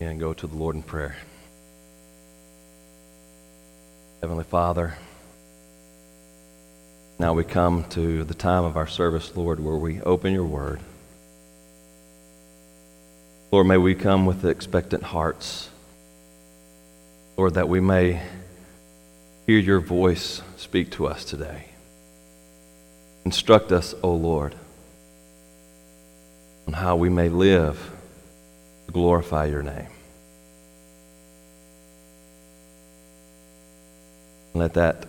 and go to the Lord in prayer. Heavenly Father, now we come to the time of our service, Lord, where we open your word. Lord, may we come with expectant hearts. Lord, that we may hear your voice speak to us today. Instruct us, O Lord, on how we may live glorify your name. Let that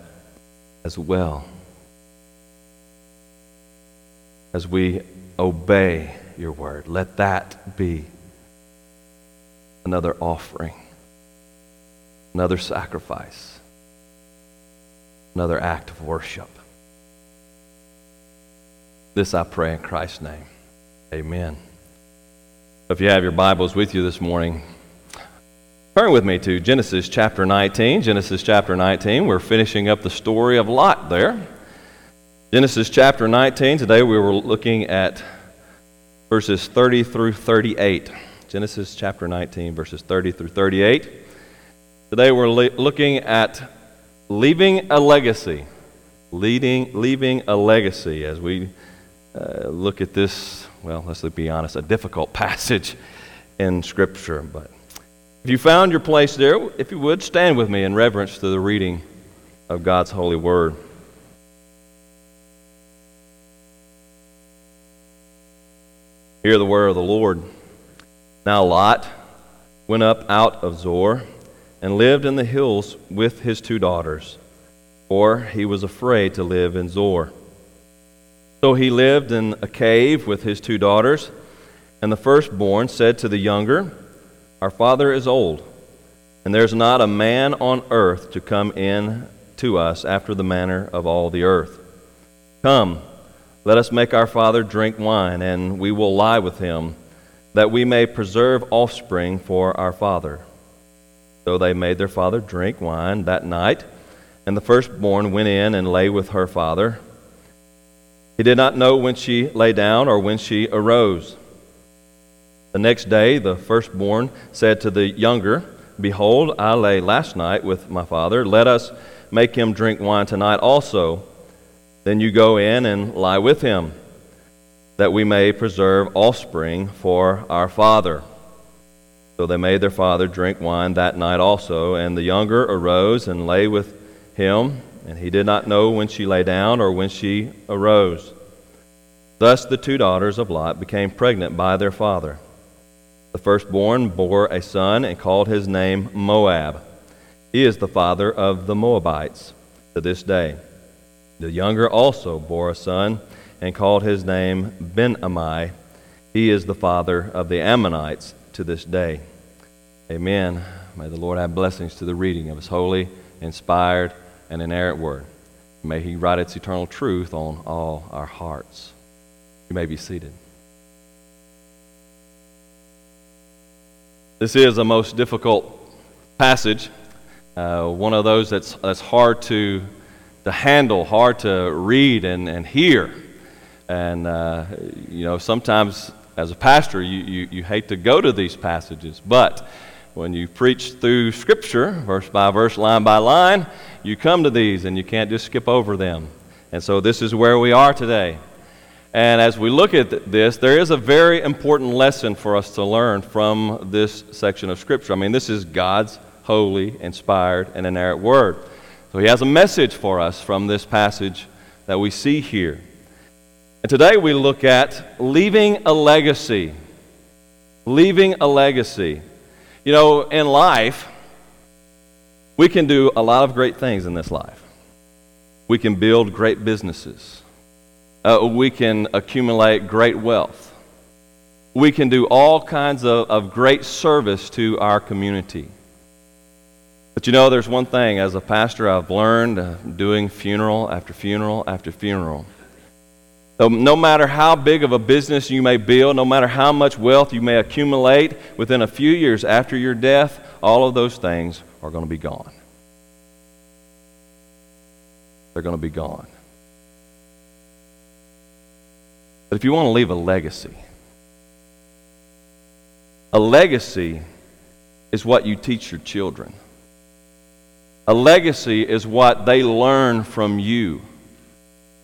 as well as we obey your word, let that be another offering, another sacrifice, another act of worship. This I pray in Christ's name. Amen. If you have your Bibles with you this morning, turn with me to Genesis chapter 19. Genesis chapter 19. We're finishing up the story of Lot there. Genesis chapter 19. Today we were looking at verses 30 through 38. Genesis chapter 19, verses 30 through 38. Today we're le- looking at leaving a legacy. Leading, leaving a legacy as we uh, look at this, well, let's be honest, a difficult passage in Scripture. But if you found your place there, if you would, stand with me in reverence to the reading of God's holy word. Hear the word of the Lord. Now Lot went up out of Zoar and lived in the hills with his two daughters, for he was afraid to live in Zoar. So he lived in a cave with his two daughters, and the firstborn said to the younger, Our father is old, and there's not a man on earth to come in to us after the manner of all the earth. Come, let us make our father drink wine, and we will lie with him, that we may preserve offspring for our father. So they made their father drink wine that night, and the firstborn went in and lay with her father. He did not know when she lay down or when she arose. The next day, the firstborn said to the younger, Behold, I lay last night with my father. Let us make him drink wine tonight also. Then you go in and lie with him, that we may preserve offspring for our father. So they made their father drink wine that night also, and the younger arose and lay with him and he did not know when she lay down or when she arose. Thus the two daughters of Lot became pregnant by their father. The firstborn bore a son and called his name Moab. He is the father of the Moabites to this day. The younger also bore a son and called his name Ben-ammi. He is the father of the Ammonites to this day. Amen. May the Lord have blessings to the reading of his holy, inspired, and inerrant word. May he write its eternal truth on all our hearts. You may be seated. This is a most difficult passage, uh, one of those that's, that's hard to, to handle, hard to read and, and hear. And, uh, you know, sometimes as a pastor, you, you, you hate to go to these passages, but when you preach through Scripture, verse by verse, line by line, you come to these and you can't just skip over them. And so this is where we are today. And as we look at this, there is a very important lesson for us to learn from this section of Scripture. I mean, this is God's holy, inspired, and inerrant Word. So He has a message for us from this passage that we see here. And today we look at leaving a legacy. Leaving a legacy. You know, in life, we can do a lot of great things in this life. We can build great businesses. Uh, we can accumulate great wealth. We can do all kinds of, of great service to our community. But you know, there's one thing as a pastor I've learned uh, doing funeral after funeral after funeral so no matter how big of a business you may build, no matter how much wealth you may accumulate, within a few years after your death, all of those things are going to be gone. They're going to be gone. But if you want to leave a legacy, a legacy is what you teach your children. A legacy is what they learn from you.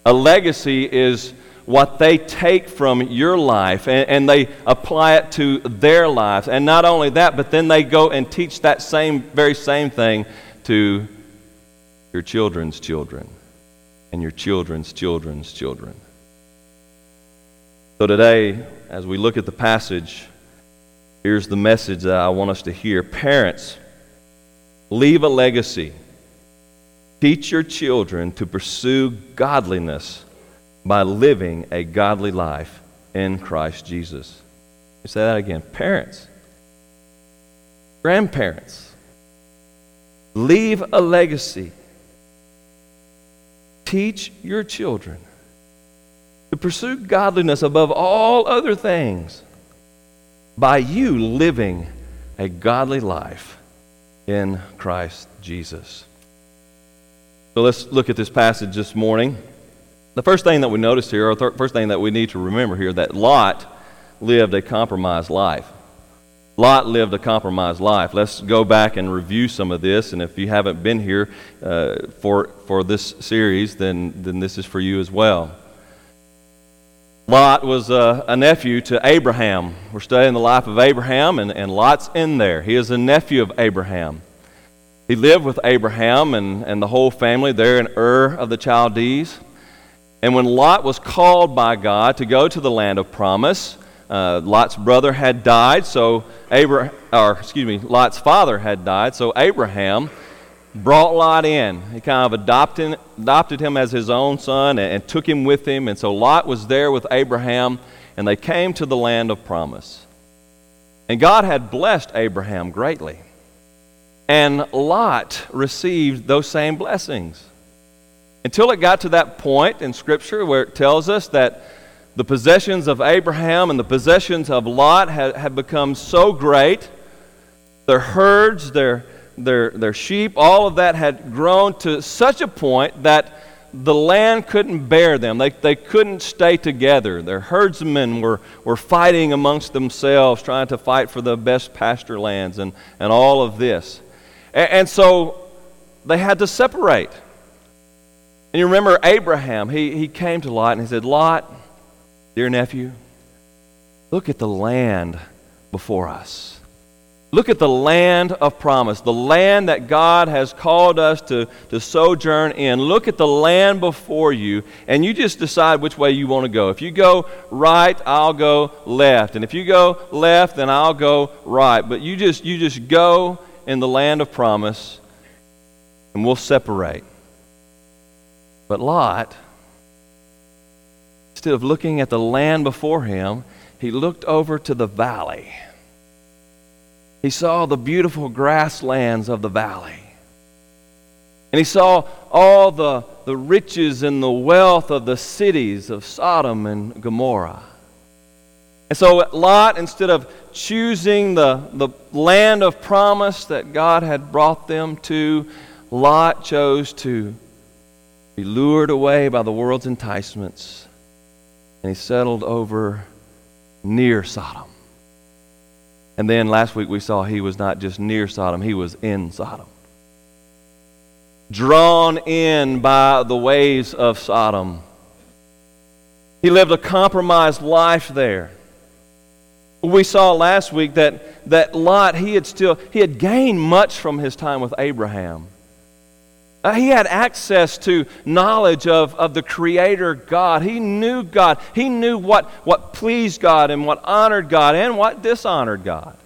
A legacy is what they take from your life and, and, they apply it to their lives. And not only that, but then they go and teach that same, very same thing to your children's children and your children's children's children. So today, as we look at the passage, here's the message that I want us to hear. Parents, leave a legacy. Teach your children to pursue godliness by living a godly life in Christ Jesus. Say that again. Parents, grandparents, leave a legacy. Teach your children to pursue godliness above all other things by you living a godly life in Christ Jesus. So let's look at this passage this morning. The first thing that we notice here, or the first thing that we need to remember here, that Lot lived a compromised life. Lot lived a compromised life. Let's go back and review some of this. And if you haven't been here uh, for, for this series, then, then this is for you as well. Lot was a, a, nephew to Abraham. We're studying the life of Abraham, and, and Lot's in there. He is a nephew of Abraham. He lived with Abraham and, and the whole family there in Ur of the Chaldees. And when Lot was called by God to go to the land of promise, uh, Lot's brother had died, so Abraham, or excuse me, Lot's father had died, so Abraham brought Lot in. He kind of adopted, adopted him as his own son and, and took him with him. And so Lot was there with Abraham, and they came to the land of promise. And God had blessed Abraham greatly. And Lot received those same blessings. Until it got to that point in Scripture where it tells us that the possessions of Abraham and the possessions of Lot had, had become so great, their herds, their, their, their sheep, all of that had grown to such a point that the land couldn't bear them. They, they couldn't stay together. Their herdsmen were, were fighting amongst themselves, trying to fight for the best pasture lands and, and all of this. And, and so they had to separate. And you remember Abraham, he, he came to Lot and he said, Lot, dear nephew, look at the land before us. Look at the land of promise, the land that God has called us to, to sojourn in. Look at the land before you, and you just decide which way you want to go. If you go right, I'll go left. And if you go left, then I'll go right. But you just, you just go in the land of promise, and we'll separate. But Lot, instead of looking at the land before him, he looked over to the valley. He saw the beautiful grasslands of the valley. And he saw all the, the riches and the wealth of the cities of Sodom and Gomorrah. And so Lot, instead of choosing the, the land of promise that God had brought them to, Lot chose to be lured away by the world's enticements, and he settled over near Sodom. And then last week we saw he was not just near Sodom, he was in Sodom. Drawn in by the ways of Sodom. He lived a compromised life there. We saw last week that, that Lot, he had still, he had gained much from his time with Abraham. Uh, he had access to knowledge of, of the Creator God. He knew God. He knew what, what pleased God and what honored God and what dishonored God.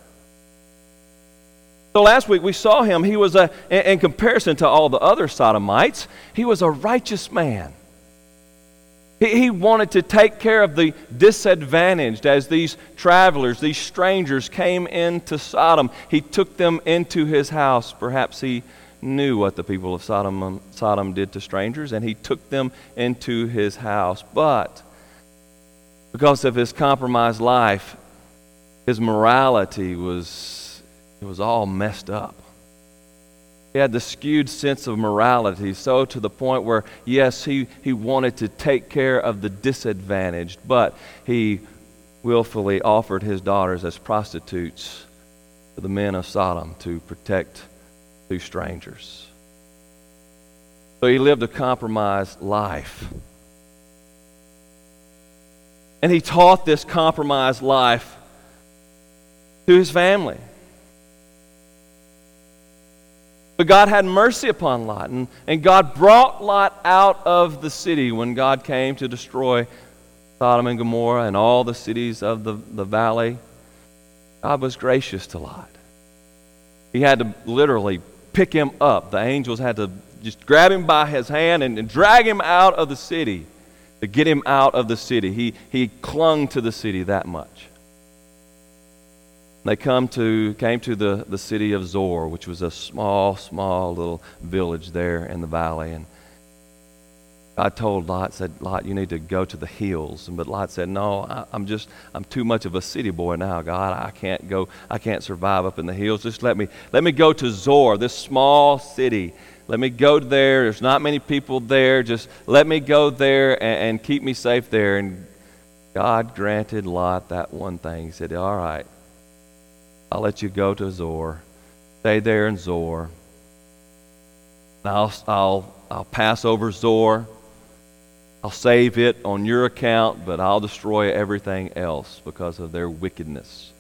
So last week we saw him. He was a, in, comparison to all the other Sodomites, he was a righteous man. He, he wanted to take care of the disadvantaged as these travelers, these strangers came into Sodom. He took them into his house. Perhaps he knew what the people of Sodom, Sodom did to strangers, and he took them into his house. But because of his compromised life, his morality was, it was all messed up. He had the skewed sense of morality, so to the point where, yes, he, he wanted to take care of the disadvantaged, but he willfully offered his daughters as prostitutes to the men of Sodom to protect two strangers. So he lived a compromised life. And he taught this compromised life to his family. But God had mercy upon Lot, and, and God brought Lot out of the city when God came to destroy Sodom and Gomorrah and all the cities of the, the valley. God was gracious to Lot. He had to literally pick him up. The angels had to just grab him by his hand and, and drag him out of the city to get him out of the city. He, he clung to the city that much. They come to, came to the, the city of Zoar, which was a small, small little village there in the valley. And God told Lot, said, Lot, you need to go to the hills. But Lot said, No, I, am just, I'm too much of a city boy now, God. I can't go, I can't survive up in the hills. Just let me, let me go to Zoar, this small city. Let me go there. There's not many people there. Just let me go there and, and keep me safe there. And God granted Lot that one thing. He said, All right, I'll let you go to Zoar. Stay there in Zoar. I'll, I'll, I'll pass over Zoar. I'll save it on your account, but I'll destroy everything else because of their wickedness.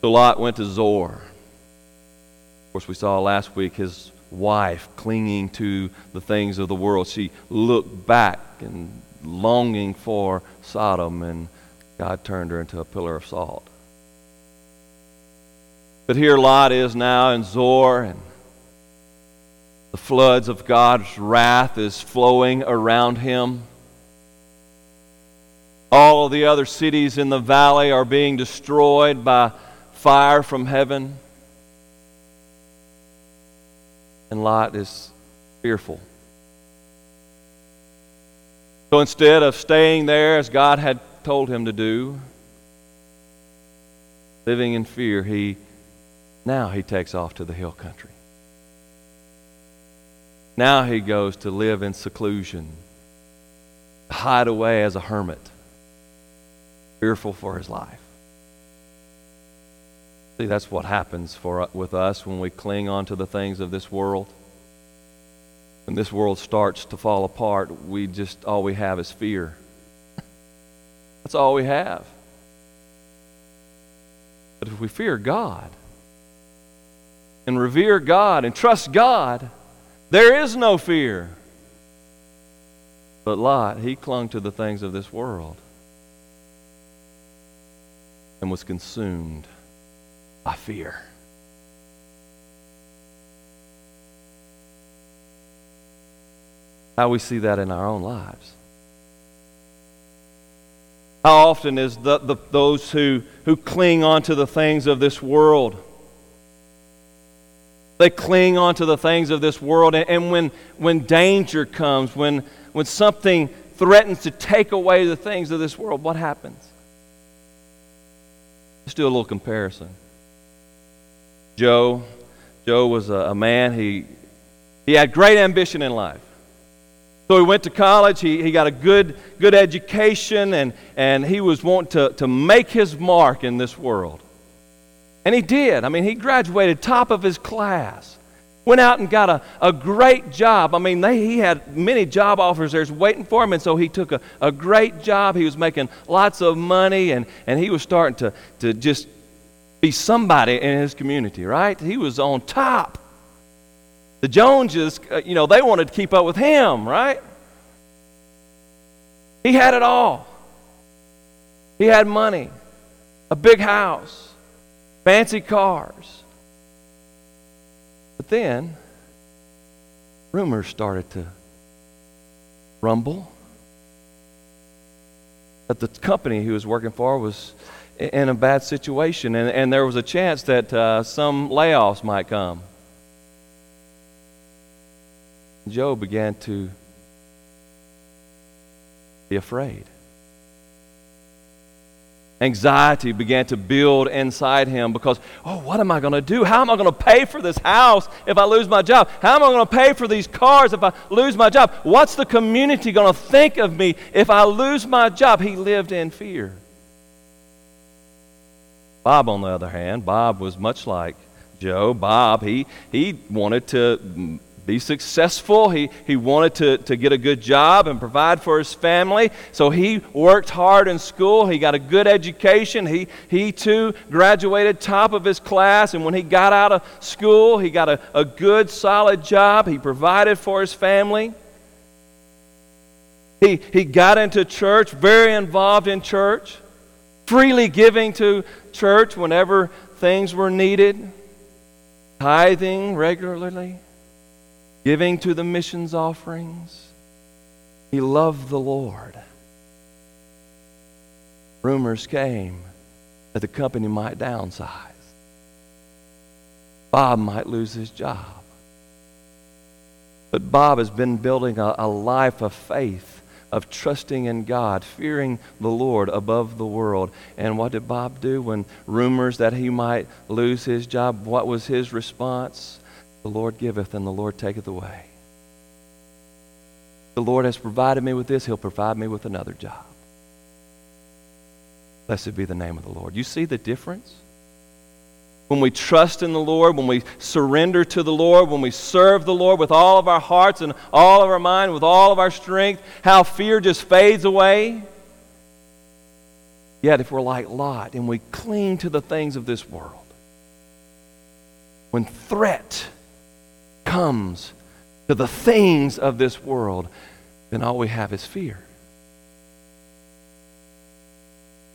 So Lot went to Zoar. Of course, we saw last week his wife clinging to the things of the world. She looked back and longing for Sodom, and God turned her into a pillar of salt. But here Lot is now in Zoar, and the floods of God's wrath is flowing around him. All of the other cities in the valley are being destroyed by fire from heaven. And Lot is fearful. So instead of staying there as God had told him to do, living in fear, he now he takes off to the hill country. Now he goes to live in seclusion, hide away as a hermit, fearful for his life. See, that's what happens for, with us when we cling on to the things of this world. When this world starts to fall apart, we just, all we have is fear. That's all we have. But if we fear God, and revere God and trust God, there is no fear. But Lot, he clung to the things of this world and was consumed by fear. How we see that in our own lives. How often is the, the, those who, who cling on to the things of this world they cling on to the things of this world. And, and when, when danger comes, when, when something threatens to take away the things of this world, what happens? Let's do a little comparison. Joe, Joe was a, a man, he, he had great ambition in life. So he went to college, he, he got a good, good education, and, and he was wanting to, to make his mark in this world. And he did. I mean, he graduated top of his class. Went out and got a, a great job. I mean, they, he had many job offers there waiting for him, and so he took a, a great job. He was making lots of money, and, and he was starting to, to just be somebody in his community, right? He was on top. The Joneses, uh, you know, they wanted to keep up with him, right? He had it all. He had money, a big house, fancy cars. But then, rumors started to rumble that the company he was working for was in a bad situation, and, and there was a chance that uh, some layoffs might come. Joe began to be afraid. Anxiety began to build inside him because, oh, what am I going to do? How am I going to pay for this house if I lose my job? How am I going to pay for these cars if I lose my job? What's the community going to think of me if I lose my job? He lived in fear. Bob, on the other hand, Bob was much like Joe. Bob, he, he wanted to be successful. He, he wanted to, to get a good job and provide for his family. So he worked hard in school. He got a good education. He, he too graduated top of his class. And when he got out of school, he got a, a good, solid job. He provided for his family. He, he got into church, very involved in church, freely giving to church whenever things were needed, tithing regularly giving to the missions offerings. He loved the Lord. Rumors came that the company might downsize. Bob might lose his job. But Bob has been building a, a life of faith, of trusting in God, fearing the Lord above the world. And what did Bob do when rumors that he might lose his job? What was his response? The Lord giveth and the Lord taketh away. The Lord has provided me with this, He'll provide me with another job. Blessed be the name of the Lord. You see the difference? When we trust in the Lord, when we surrender to the Lord, when we serve the Lord with all of our hearts and all of our mind, with all of our strength, how fear just fades away. Yet, if we're like Lot and we cling to the things of this world, when threat comes to the things of this world, then all we have is fear.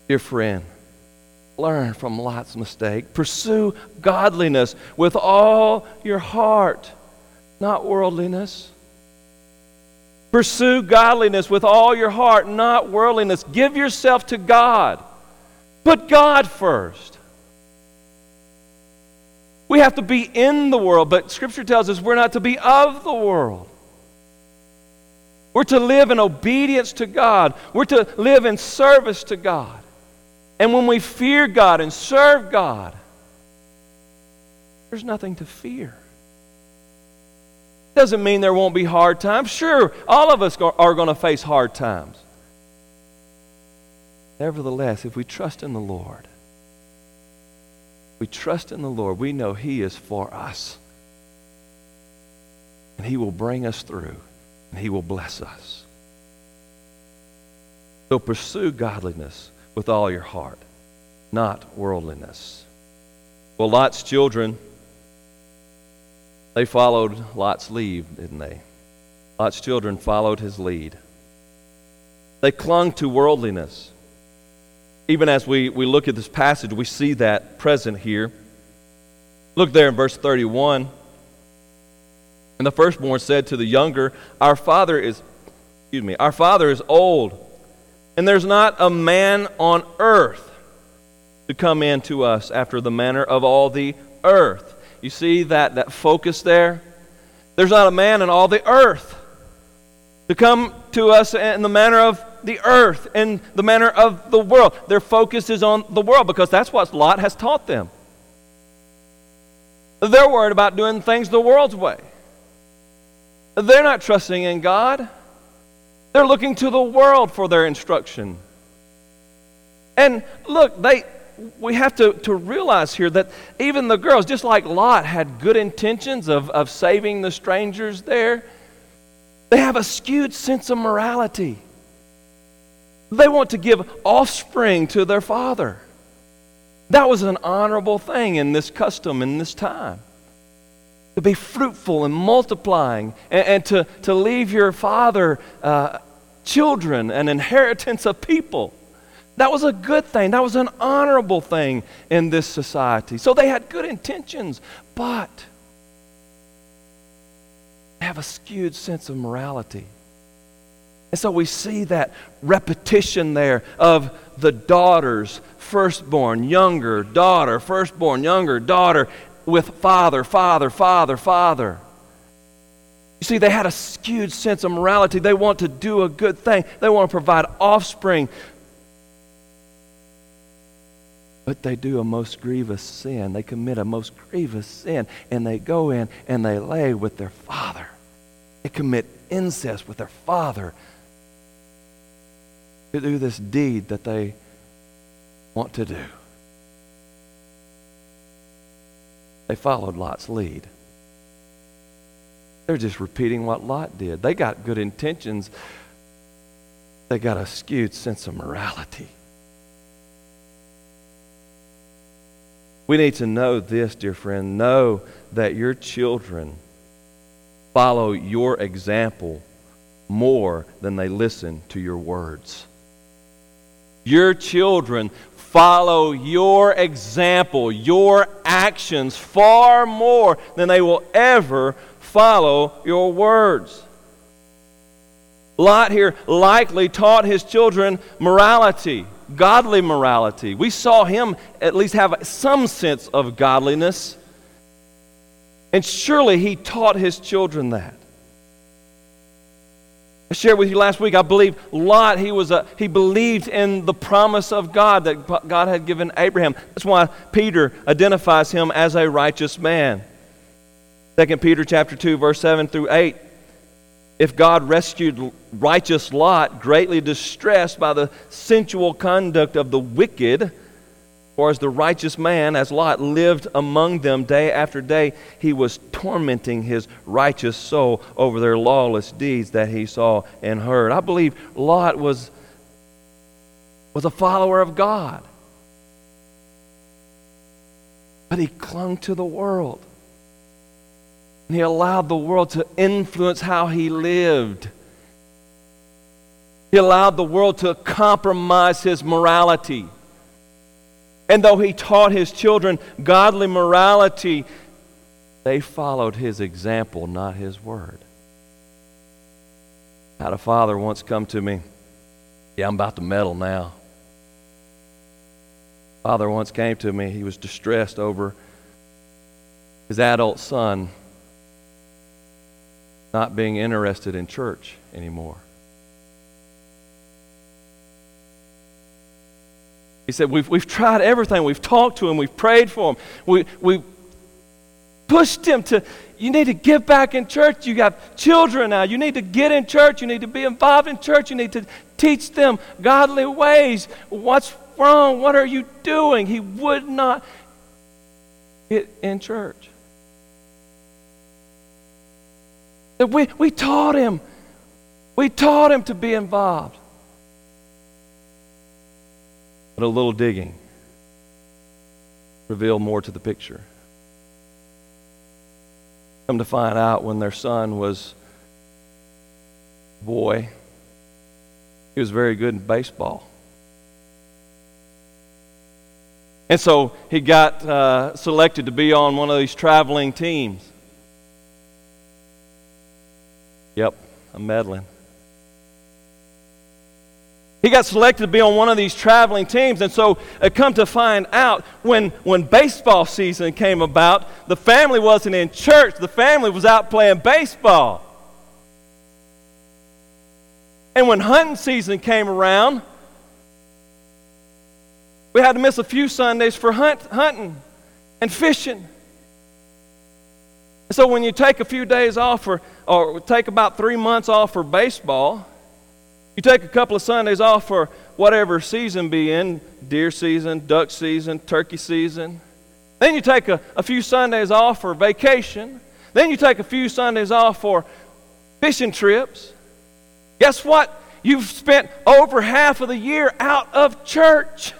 Dear friend, learn from Lot's mistake. Pursue godliness with all your heart, not worldliness. Pursue godliness with all your heart, not worldliness. Give yourself to God. Put God first. We have to be in the world, but Scripture tells us we're not to be of the world. We're to live in obedience to God. We're to live in service to God. And when we fear God and serve God, there's nothing to fear. Doesn't mean there won't be hard times. Sure, all of us are going to face hard times. Nevertheless, if we trust in the Lord, we trust in the Lord, we know He is for us. And He will bring us through, and He will bless us. So pursue godliness with all your heart, not worldliness. Well, Lot's children, they followed Lot's lead, didn't they? Lot's children followed his lead. They clung to worldliness even as we, we look at this passage, we see that present here. Look there in verse 31. And the firstborn said to the younger, Our father is, excuse me, our father is old, and there's not a man on earth to come in to us after the manner of all the earth. You see that, that focus there? There's not a man in all the earth to come to us in the manner of the earth and the manner of the world. Their focus is on the world because that's what Lot has taught them. They're worried about doing things the world's way. They're not trusting in God. They're looking to the world for their instruction. And look, they we have to, to realize here that even the girls, just like Lot had good intentions of, of saving the strangers there, they have a skewed sense of morality. They want to give offspring to their father. That was an honorable thing in this custom, in this time. To be fruitful and multiplying, and, and to, to leave your father uh, children, an inheritance of people. That was a good thing. That was an honorable thing in this society. So they had good intentions, but they have a skewed sense of morality. And so we see that repetition there of the daughters, firstborn, younger, daughter, firstborn, younger, daughter, with father, father, father, father. You see, they had a skewed sense of morality. They want to do a good thing, they want to provide offspring. But they do a most grievous sin. They commit a most grievous sin, and they go in and they lay with their father. They commit incest with their father to do this deed that they want to do. They followed Lot's lead. They're just repeating what Lot did. They got good intentions, they got a skewed sense of morality. We need to know this, dear friend. Know that your children follow your example more than they listen to your words. Your children follow your example, your actions far more than they will ever follow your words. Lot here likely taught his children morality, godly morality. We saw him at least have some sense of godliness. And surely he taught his children that. I shared with you last week, I believe Lot, he, was a, he believed in the promise of God that God had given Abraham. That's why Peter identifies him as a righteous man. 2 Peter chapter 2, verse 7 through 8. If God rescued righteous Lot, greatly distressed by the sensual conduct of the wicked, for as the righteous man, as Lot, lived among them day after day, he was tormenting his righteous soul over their lawless deeds that he saw and heard. I believe Lot was, was a follower of God. But he clung to the world. And he allowed the world to influence how he lived. He allowed the world to compromise his morality. And though he taught his children godly morality, they followed his example, not his word. I had a father once come to me. Yeah, I'm about to meddle now. Father once came to me. He was distressed over his adult son not being interested in church anymore. He said, We've, we've tried everything. We've talked to him. We've prayed for him. We, we pushed him to, you need to get back in church. You got children now. You need to get in church. You need to be involved in church. You need to teach them godly ways. What's wrong? What are you doing? He would not get in church. We, we taught him. We taught him to be involved. But a little digging revealed more to the picture. Come to find out when their son was a boy, he was very good in baseball. And so he got uh, selected to be on one of these traveling teams. Yep, I'm meddling. He got selected to be on one of these traveling teams, and so uh, come to find out when, when baseball season came about, the family wasn't in church, the family was out playing baseball. And when hunting season came around, we had to miss a few Sundays for hunt, hunting and fishing. So when you take a few days off for, or take about three months off for baseball, you take a couple of Sundays off for whatever season be in deer season, duck season, turkey season. Then you take a, a few Sundays off for vacation. Then you take a few Sundays off for fishing trips. Guess what? You've spent over half of the year out of church.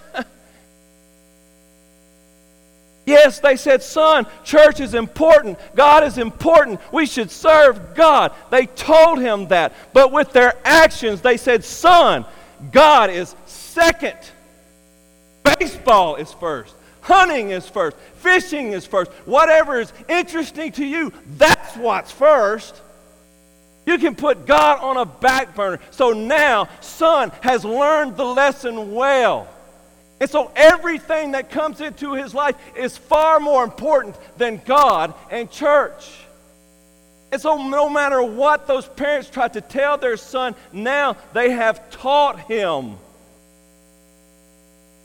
Yes, they said, Son, church is important. God is important. We should serve God. They told him that. But with their actions, they said, Son, God is second. Baseball is first. Hunting is first. Fishing is first. Whatever is interesting to you, that's what's first. You can put God on a back burner. So now, son has learned the lesson well. And so everything that comes into his life is far more important than God and church. And so, no matter what those parents try to tell their son, now they have taught him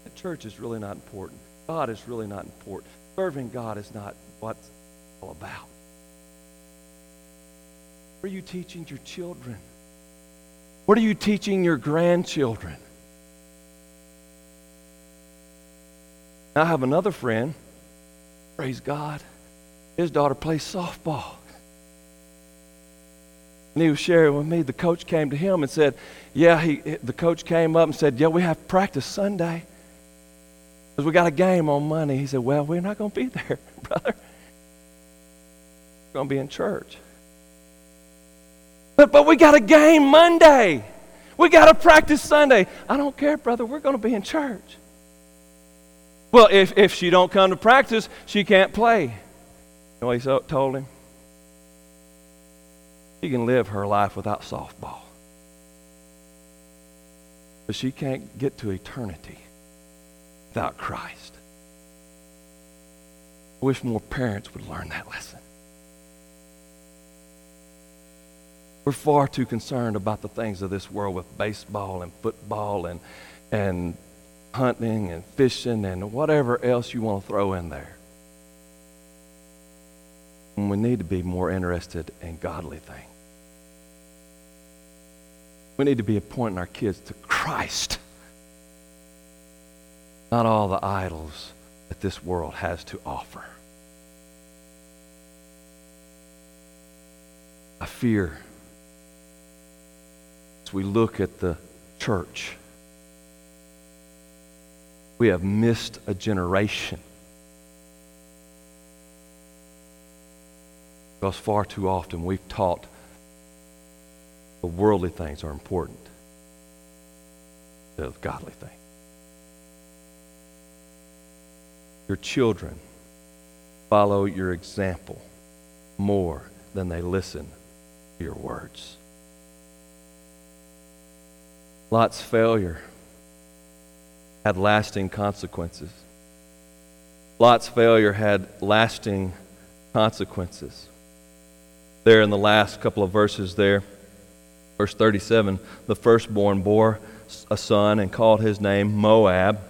that church is really not important. God is really not important. Serving God is not what it's all about. What are you teaching your children? What are you teaching your grandchildren? I have another friend, praise God. his daughter plays softball. And he was sharing with me. The coach came to him and said, Yeah, he, the coach came up and said, Yeah, we have practice Sunday because we got a game on Monday. He said, Well, we're not going to be there, brother. We're going to be in church. But, but we got a game Monday. We got to practice Sunday. I don't care, brother. We're going to be in church. Well, if, if she don't come to practice, she can't play. You know he told him? She can live her life without softball. But she can't get to eternity without Christ. I wish more parents would learn that lesson. We're far too concerned about the things of this world with baseball and football and, and hunting and fishing and whatever else you want to throw in there. And we need to be more interested in godly things. We need to be appointing our kids to Christ, not all the idols that this world has to offer. I fear as we look at the church, we have missed a generation. Because far too often we've taught the worldly things are important of godly things. Your children follow your example more than they listen to your words. Lot's failure had lasting consequences. Lot's failure had lasting consequences. There in the last couple of verses, there, verse 37, the firstborn bore a son and called his name Moab.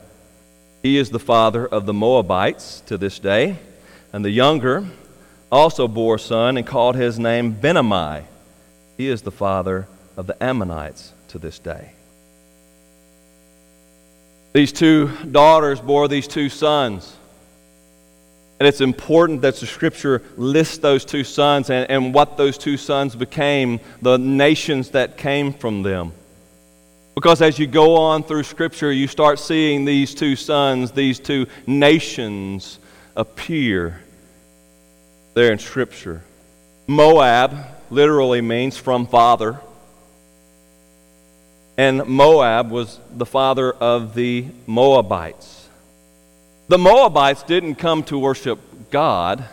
He is the father of the Moabites to this day. And the younger also bore a son and called his name Ben-ammi. He is the father of the Ammonites to this day. These two daughters bore these two sons. And it's important that the scripture lists those two sons and, and what those two sons became, the nations that came from them. Because as you go on through scripture, you start seeing these two sons, these two nations appear there in scripture. Moab literally means from father. And Moab was the father of the Moabites. The Moabites didn't come to worship God.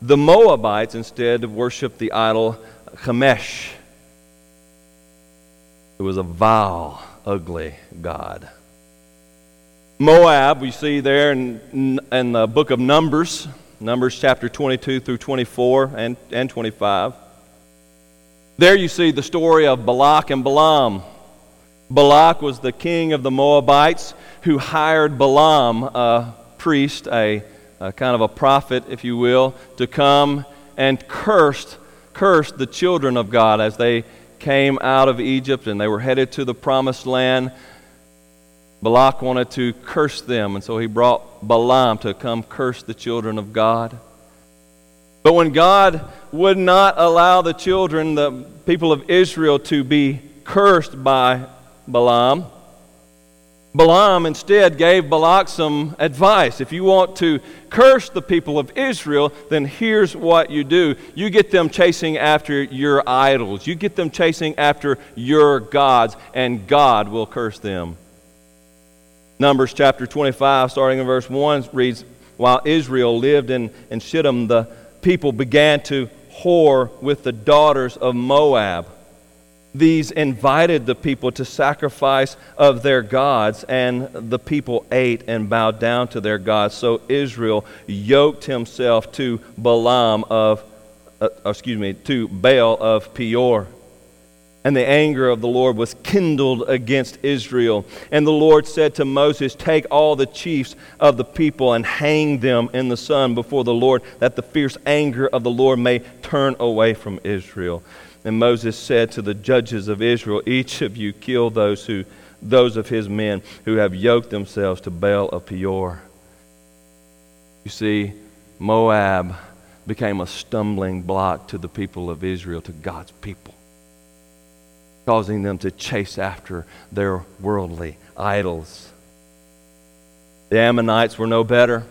The Moabites instead worshiped the idol Chemosh. It was a vile, ugly god. Moab, we see there in, in the book of Numbers, Numbers chapter 22 through 24 and, and 25. There you see the story of Balak and Balaam. Balak was the king of the Moabites who hired Balaam, a priest, a, a kind of a prophet, if you will, to come and cursed, cursed the children of God as they came out of Egypt and they were headed to the promised land. Balak wanted to curse them, and so he brought Balaam to come curse the children of God. But when God would not allow the children, the people of Israel, to be cursed by Balaam. Balaam instead gave Balak some advice. If you want to curse the people of Israel, then here's what you do you get them chasing after your idols, you get them chasing after your gods, and God will curse them. Numbers chapter 25, starting in verse 1, reads While Israel lived in, in Shittim, the people began to whore with the daughters of Moab these invited the people to sacrifice of their gods, and the people ate and bowed down to their gods. So Israel yoked himself to Balaam of, uh, excuse me, to Baal of Peor. And the anger of the Lord was kindled against Israel. And the Lord said to Moses, Take all the chiefs of the people and hang them in the sun before the Lord, that the fierce anger of the Lord may turn away from Israel. And Moses said to the judges of Israel, Each of you kill those, who, those of his men who have yoked themselves to Baal of Peor. You see, Moab became a stumbling block to the people of Israel, to God's people, causing them to chase after their worldly idols. The Ammonites were no better.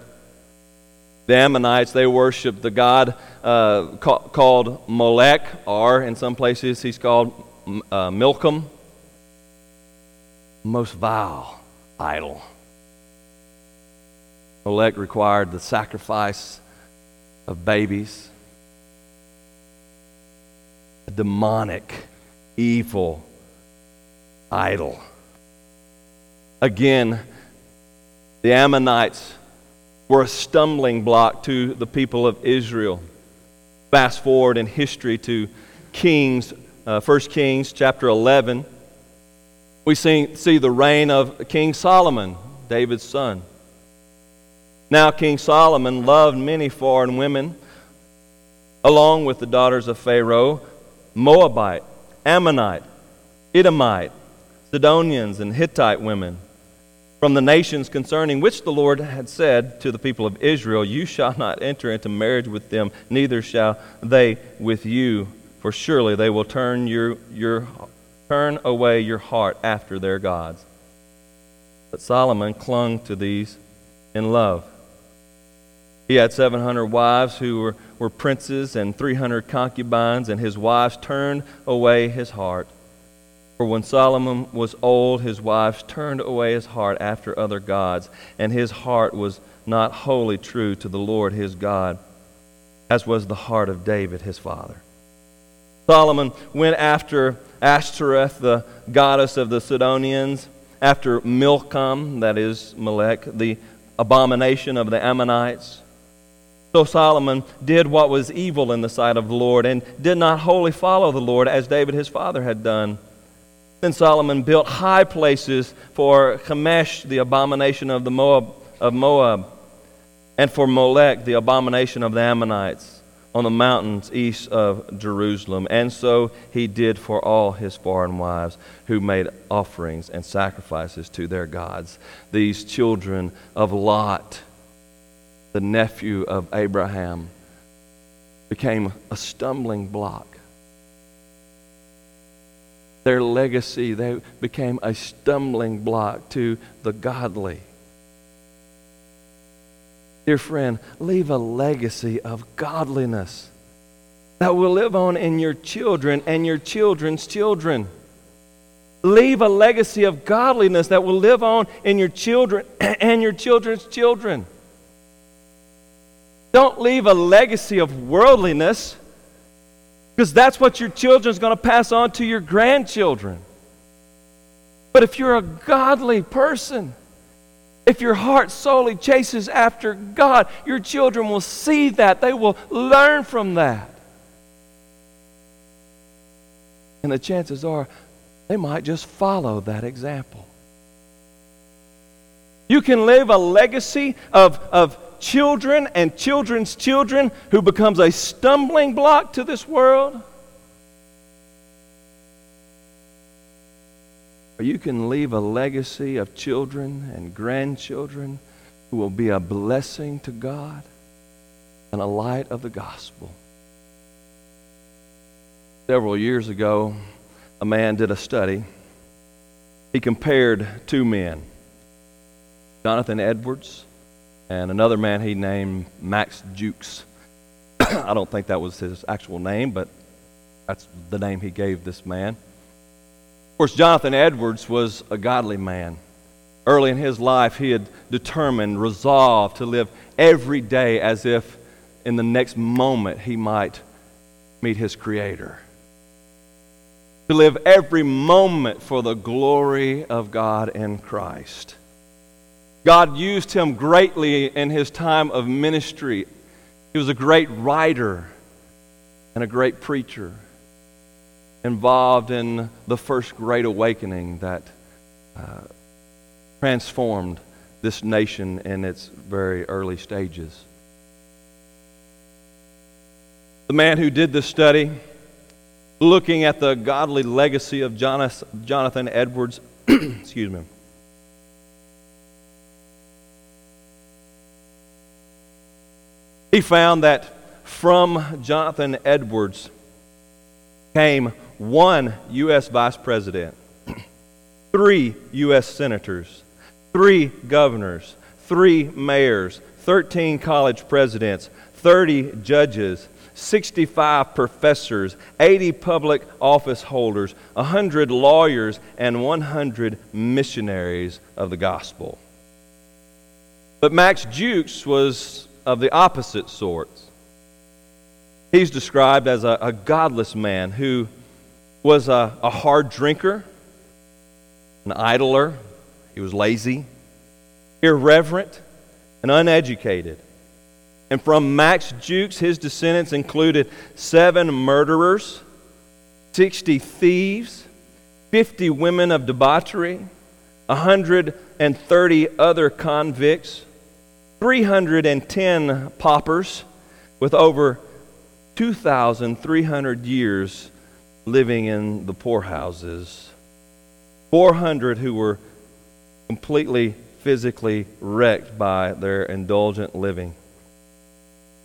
The Ammonites, they worshiped the god uh, ca- called Molech, or in some places he's called uh, Milcom. Most vile idol. Molech required the sacrifice of babies, a demonic, evil idol. Again, the Ammonites were a stumbling block to the people of Israel. Fast forward in history to Kings, uh, 1 Kings chapter 11. We see, see the reign of King Solomon, David's son. Now, King Solomon loved many foreign women, along with the daughters of Pharaoh, Moabite, Ammonite, Edomite, Sidonians, and Hittite women from the nations concerning which the Lord had said to the people of Israel, You shall not enter into marriage with them, neither shall they with you, for surely they will turn, your, your, turn away your heart after their gods. But Solomon clung to these in love. He had 700 wives who were, were princes and 300 concubines, and his wives turned away his heart. For when Solomon was old, his wives turned away his heart after other gods, and his heart was not wholly true to the Lord his God, as was the heart of David his father. Solomon went after Ashtoreth, the goddess of the Sidonians, after Milcom, that is Molech, the abomination of the Ammonites. So Solomon did what was evil in the sight of the Lord and did not wholly follow the Lord as David his father had done. Then Solomon built high places for Chemosh, the abomination of, the Moab, of Moab, and for Molech, the abomination of the Ammonites, on the mountains east of Jerusalem. And so he did for all his foreign wives who made offerings and sacrifices to their gods. These children of Lot the nephew of Abraham, became a stumbling block. Their legacy, they became a stumbling block to the godly. Dear friend, leave a legacy of godliness that will live on in your children and your children's children. Leave a legacy of godliness that will live on in your children and your children's children. Don't leave a legacy of worldliness because that's what your children's going to pass on to your grandchildren. But if you're a godly person, if your heart solely chases after God, your children will see that. They will learn from that. And the chances are they might just follow that example. You can live a legacy of, of children and children's children who becomes a stumbling block to this world. Or you can leave a legacy of children and grandchildren who will be a blessing to God and a light of the gospel. Several years ago, a man did a study. He compared two men Jonathan Edwards and another man he named Max Jukes. I don't think that was his actual name, but that's the name he gave this man. Of course, Jonathan Edwards was a godly man. Early in his life, he had determined, resolved to live every day as if in the next moment he might meet his Creator. To live every moment for the glory of God in Christ. God used him greatly in his time of ministry. He was a great writer and a great preacher, involved in the first great awakening that uh, transformed this nation in its very early stages. The man who did this study, looking at the godly legacy of Jonathan Edwards, excuse me, he found that from Jonathan Edwards came one U.S. vice president, three U.S. senators, three governors, three mayors, 13 college presidents, 30 judges, 65 professors, 80 public office holders, 100 lawyers, and 100 missionaries of the gospel. But Max Jukes was of the opposite sorts. He's described as a, a godless man who was a, a hard drinker, an idler, he was lazy, irreverent, and uneducated. And from Max Jukes, his descendants included seven murderers, 60 thieves, 50 women of debauchery, 130 other convicts, 310 paupers with over 2,300 years living in the poorhouses, 400 who were completely physically wrecked by their indulgent living.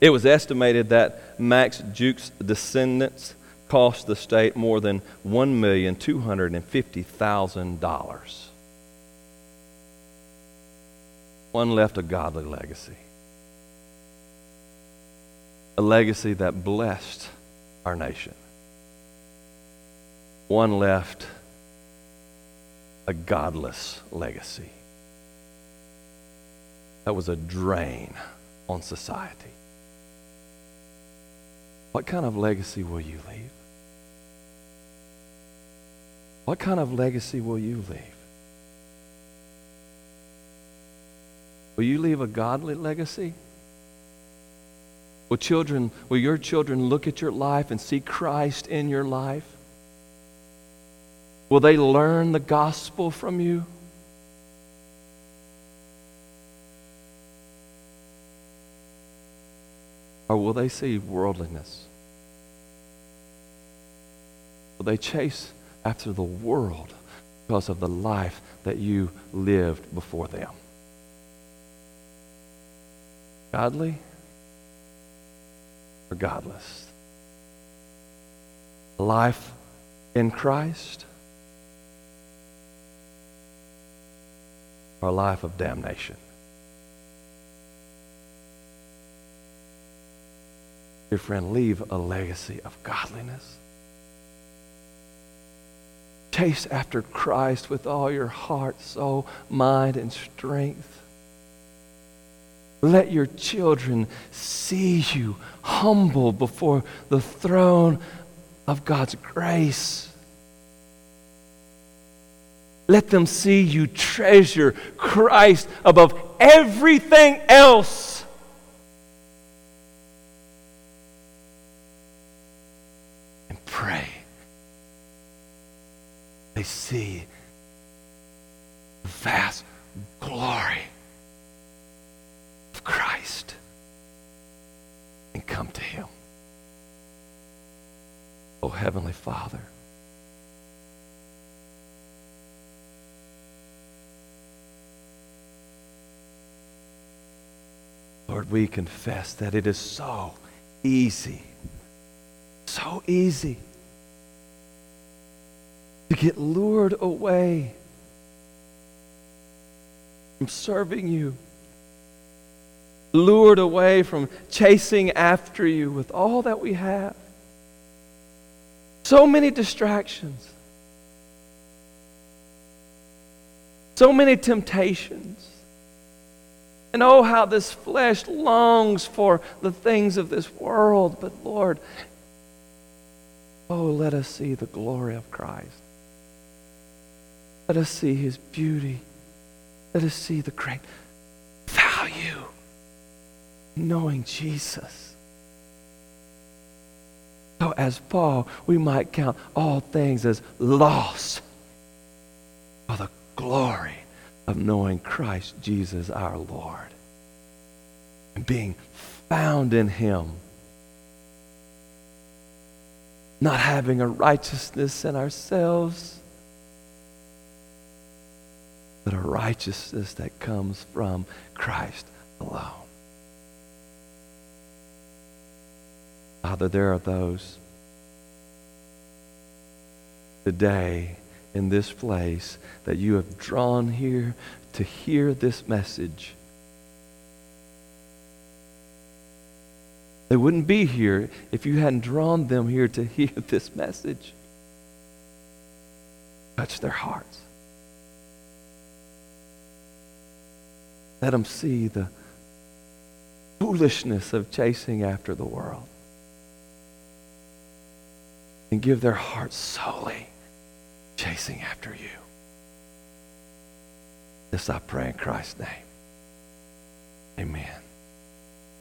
It was estimated that Max Jukes' descendants cost the state more than $1,250,000. One left a godly legacy a legacy that blessed our nation. One left a godless legacy. That was a drain on society. What kind of legacy will you leave? What kind of legacy will you leave? Will you leave a godly legacy? Will children, will your children look at your life and see Christ in your life? Will they learn the gospel from you? Or will they see worldliness? Will they chase after the world because of the life that you lived before them? Godly? or godless? Life in Christ or life of damnation? Dear friend, leave a legacy of godliness. Chase after Christ with all your heart, soul, mind, and strength. Let your children see you humble before the throne of God's grace. Let them see you treasure Christ above everything else. And pray. They see the vast glory Christ and come to Him. Oh, Heavenly Father. Lord, we confess that it is so easy, so easy to get lured away from serving you lured away from chasing after you with all that we have. So many distractions, so many temptations. And oh, how this flesh longs for the things of this world. But Lord, oh, let us see the glory of Christ. Let us see his beauty. Let us see the great value knowing Jesus. As Paul, we might count all things as loss for the glory of knowing Christ Jesus our Lord and being found in Him. Not having a righteousness in ourselves, but a righteousness that comes from Christ alone. Father, there are those today in this place that you have drawn here to hear this message. They wouldn't be here if you hadn't drawn them here to hear this message. Touch their hearts. Let them see the foolishness of chasing after the world. And give their hearts solely chasing after you. This I pray in Christ's name. Amen.